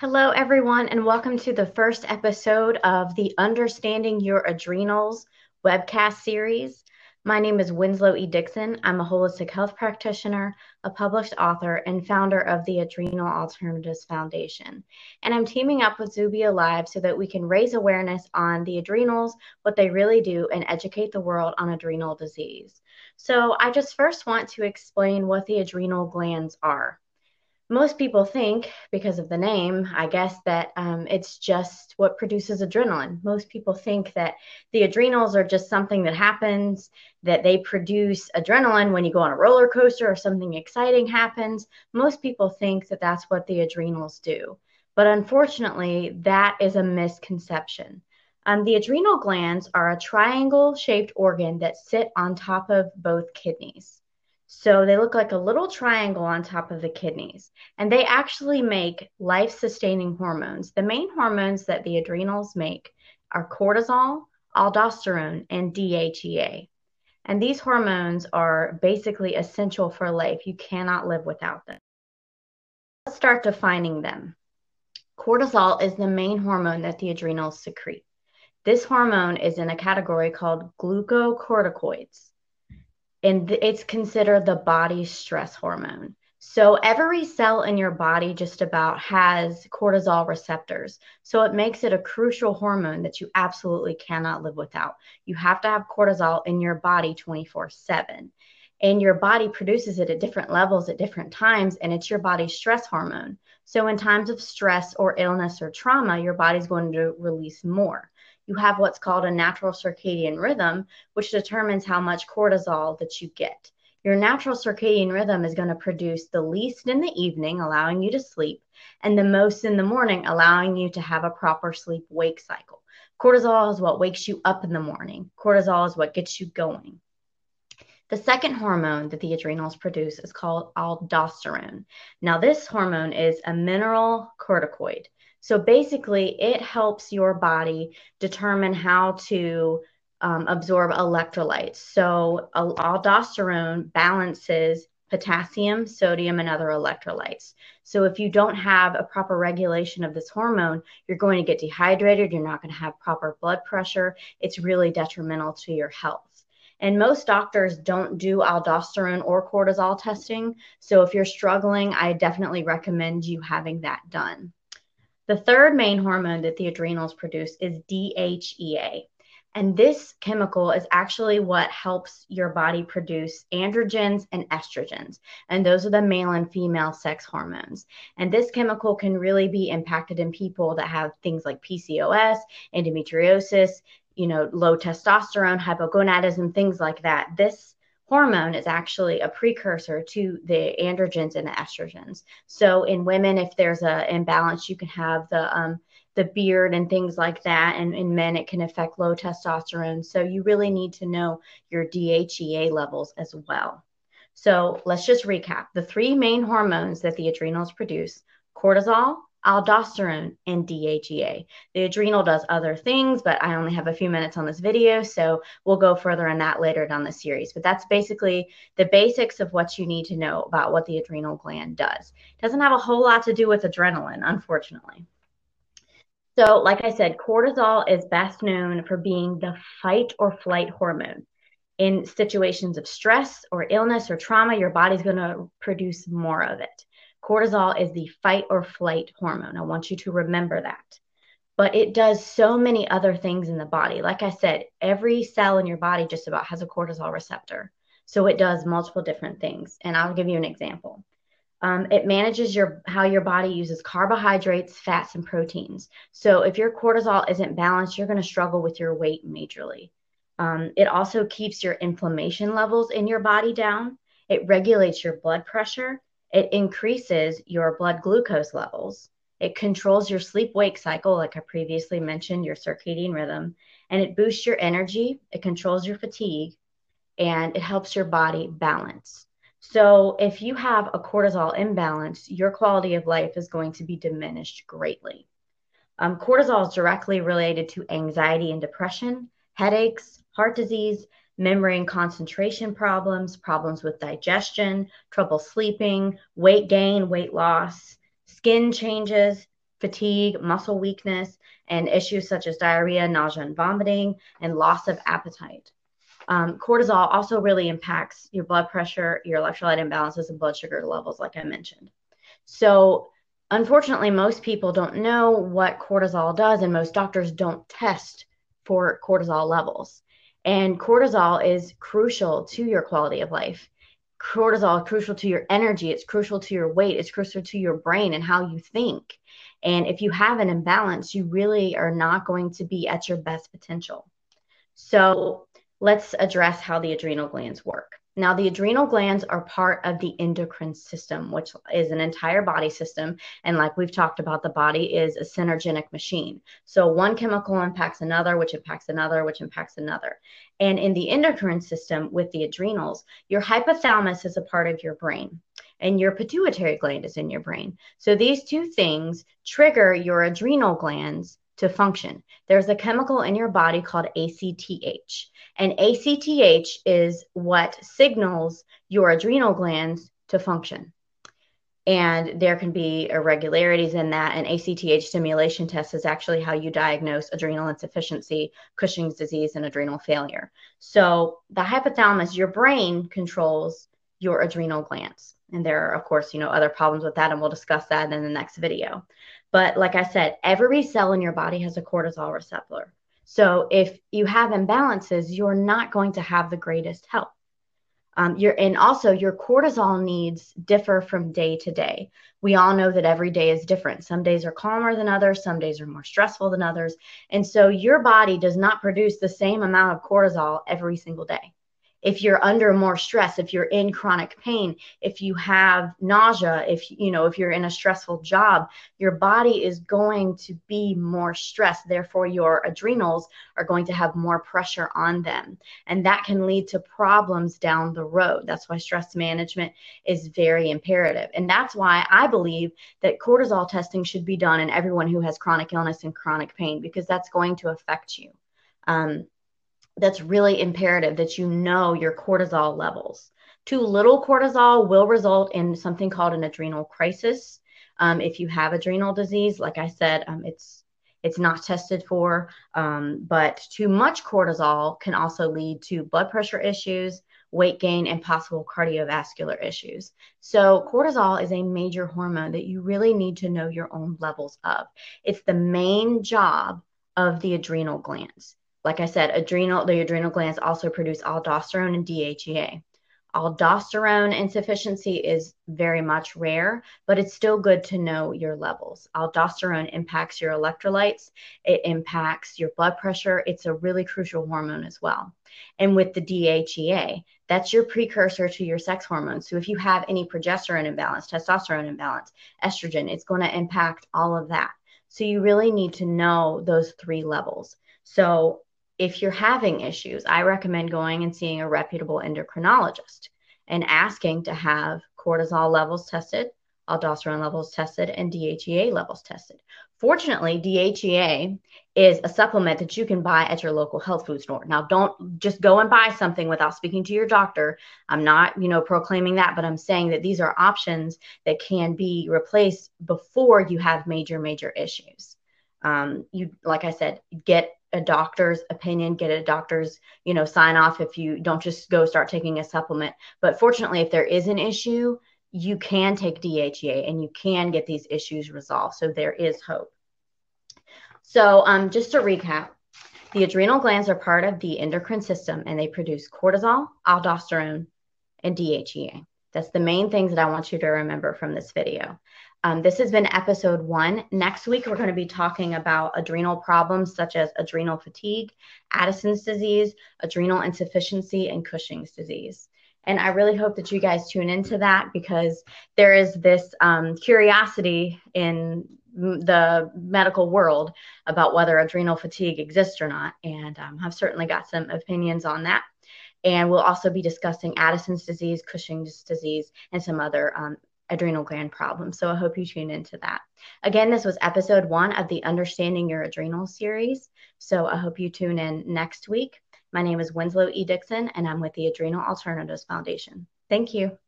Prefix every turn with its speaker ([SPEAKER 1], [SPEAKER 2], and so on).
[SPEAKER 1] Hello, everyone, and welcome to the first episode of the Understanding Your Adrenals webcast series. My name is Winslow E. Dixon. I'm a holistic health practitioner, a published author, and founder of the Adrenal Alternatives Foundation. And I'm teaming up with Zubia Live so that we can raise awareness on the adrenals, what they really do, and educate the world on adrenal disease. So, I just first want to explain what the adrenal glands are most people think, because of the name, I guess, that um, it's just what produces adrenaline. Most people think that the adrenals are just something that happens, that they produce adrenaline when you go on a roller coaster or something exciting happens. Most people think that that's what the adrenals do. But unfortunately, that is a misconception. Um, the adrenal glands are a triangle shaped organ that sit on top of both kidneys. So they look like a little triangle on top of the kidneys. And they actually make life sustaining hormones. The main hormones that the adrenals make are cortisol, aldosterone, and DHEA. And these hormones are basically essential for life. You cannot live without them. Let's start defining them. Cortisol is the main hormone that the adrenals secrete. This hormone is in a category called glucocorticoids and it's considered the body's stress hormone. So every cell in your body just about has cortisol receptors. So it makes it a crucial hormone that you absolutely cannot live without. You have to have cortisol in your body 24 7. And your body produces it at different levels at different times, and it's your body's stress hormone. So, in times of stress or illness or trauma, your body's going to release more you have what's called a natural circadian rhythm, which determines how much cortisol that you get. Your natural circadian rhythm is going to produce the least in the evening, allowing you to sleep, and the most in the morning, allowing you to have a proper sleep wake cycle. Cortisol is what wakes you up in the morning, cortisol is what gets you going. The second hormone that the adrenals produce is called aldosterone. Now, this hormone is a mineral corticoid. So basically, it helps your body determine how to um, absorb electrolytes. So aldosterone balances potassium, sodium, and other electrolytes. So if you don't have a proper regulation of this hormone, you're going to get dehydrated. You're not going to have proper blood pressure. It's really detrimental to your health. And most doctors don't do aldosterone or cortisol testing. So if you're struggling, I definitely recommend you having that done. The third main hormone that the adrenals produce is DHEA. And this chemical is actually what helps your body produce androgens and estrogens. And those are the male and female sex hormones. And this chemical can really be impacted in people that have things like PCOS, endometriosis, you know, low testosterone, hypogonadism, things like that. This hormone is actually a precursor to the androgens and the estrogens. So in women, if there's an imbalance, you can have the um, the beard and things like that. And in men, it can affect low testosterone. So you really need to know your DHEA levels as well. So let's just recap the three main hormones that the adrenals produce cortisol, aldosterone, and DHEA. The adrenal does other things, but I only have a few minutes on this video, so we'll go further on that later down the series. But that's basically the basics of what you need to know about what the adrenal gland does. It doesn't have a whole lot to do with adrenaline, unfortunately. So, like I said, cortisol is best known for being the fight or flight hormone. In situations of stress or illness or trauma, your body's going to produce more of it. Cortisol is the fight or flight hormone. I want you to remember that. But it does so many other things in the body. Like I said, every cell in your body just about has a cortisol receptor. So it does multiple different things. And I'll give you an example. Um, it manages your how your body uses carbohydrates, fats, and proteins. So if your cortisol isn't balanced, you're going to struggle with your weight majorly. Um, it also keeps your inflammation levels in your body down. It regulates your blood pressure it increases your blood glucose levels. It controls your sleep wake cycle, like I previously mentioned, your circadian rhythm, and it boosts your energy, it controls your fatigue, and it helps your body balance. So, if you have a cortisol imbalance, your quality of life is going to be diminished greatly. Um, cortisol is directly related to anxiety and depression, headaches, heart disease, memory and concentration problems, problems with digestion, trouble sleeping, weight gain, weight loss, skin changes, fatigue, muscle weakness, and issues such as diarrhea, nausea, and vomiting, and loss of appetite. Um, cortisol also really impacts your blood pressure, your electrolyte imbalances, and blood sugar levels, like I mentioned. So, unfortunately, most people don't know what cortisol does, and most doctors don't test for cortisol levels. And cortisol is crucial to your quality of life. Cortisol is crucial to your energy, it's crucial to your weight, it's crucial to your brain and how you think. And if you have an imbalance, you really are not going to be at your best potential. So, let's address how the adrenal glands work. Now, the adrenal glands are part of the endocrine system, which is an entire body system. And like we've talked about, the body is a synergenic machine. So one chemical impacts another, which impacts another, which impacts another. And in the endocrine system with the adrenals, your hypothalamus is a part of your brain and your pituitary gland is in your brain. So these two things trigger your adrenal glands to function. There's a chemical in your body called ACTH. And ACTH is what signals your adrenal glands to function. And there can be irregularities in that. And ACTH stimulation test is actually how you diagnose adrenal insufficiency, Cushing's disease, and adrenal failure. So the hypothalamus, your brain controls your adrenal glands. And there are, of course, you know, other problems with that, and we'll discuss that in the next video. But like I said, every cell in your body has a cortisol receptor. So if you have imbalances, you're not going to have the greatest health. Um, your and also your cortisol needs differ from day to day. We all know that every day is different. Some days are calmer than others, some days are more stressful than others. And so your body does not produce the same amount of cortisol every single day if you're under more stress if you're in chronic pain if you have nausea if you know if you're in a stressful job your body is going to be more stressed. Therefore your adrenals are going to have more pressure on them. And that can lead to problems down the road. That's why stress management is very imperative. And that's why i believe that cortisol testing should be done in everyone who has chronic illness and chronic pain because that's going to affect you. Um, that's really imperative that you know your cortisol levels. Too little cortisol will result in something called an adrenal crisis. Um, if you have adrenal disease, like I said, um, it's it's not tested for, um, but too much cortisol can also lead to blood pressure issues, weight gain, and possible cardiovascular issues. So, cortisol is a major hormone that you really need to know your own levels of. It's the main job of the adrenal glands. Like I said, adrenal the adrenal glands also produce aldosterone and DHEA. Aldosterone insufficiency is very much rare, but it's still good to know your levels. Aldosterone impacts your electrolytes, it impacts your blood pressure. It's a really crucial hormone as well. And with the DHEA, that's your precursor to your sex hormones. So if you have any progesterone imbalance, testosterone imbalance, estrogen, it's going to impact all of that. So you really need to know those three levels. So if you're having issues, I recommend going and seeing a reputable endocrinologist and asking to have cortisol levels tested, aldosterone levels tested, and DHEA levels tested. Fortunately, DHEA is a supplement that you can buy at your local health food store. Now, don't just go and buy something without speaking to your doctor. I'm not, you know, proclaiming that, but I'm saying that these are options that can be replaced before you have major, major issues. Um, you, like I said, get a doctor's opinion, get a doctor's, you know, sign off if you don't just go start taking a supplement. But fortunately, if there is an issue, you can take DHEA and you can get these issues resolved. So there is hope. So um, just to recap, the adrenal glands are part of the endocrine system and they produce cortisol, aldosterone, and DHEA. That's the main things that I want you to remember from this video. Um, this has been episode one. Next week, we're going to be talking about adrenal problems such as adrenal fatigue, Addison's disease, adrenal insufficiency, and Cushing's disease. And I really hope that you guys tune into that because there is this um, curiosity in the medical world about whether adrenal fatigue exists or not. And um, I've certainly got some opinions on that. And we'll also be discussing Addison's disease, Cushing's disease, and some other um, adrenal gland problems. So I hope you tune into that. Again, this was episode one of the Understanding Your Adrenal series. So I hope you tune in next week. My name is Winslow E. Dixon, and I'm with the Adrenal Alternatives Foundation. Thank you.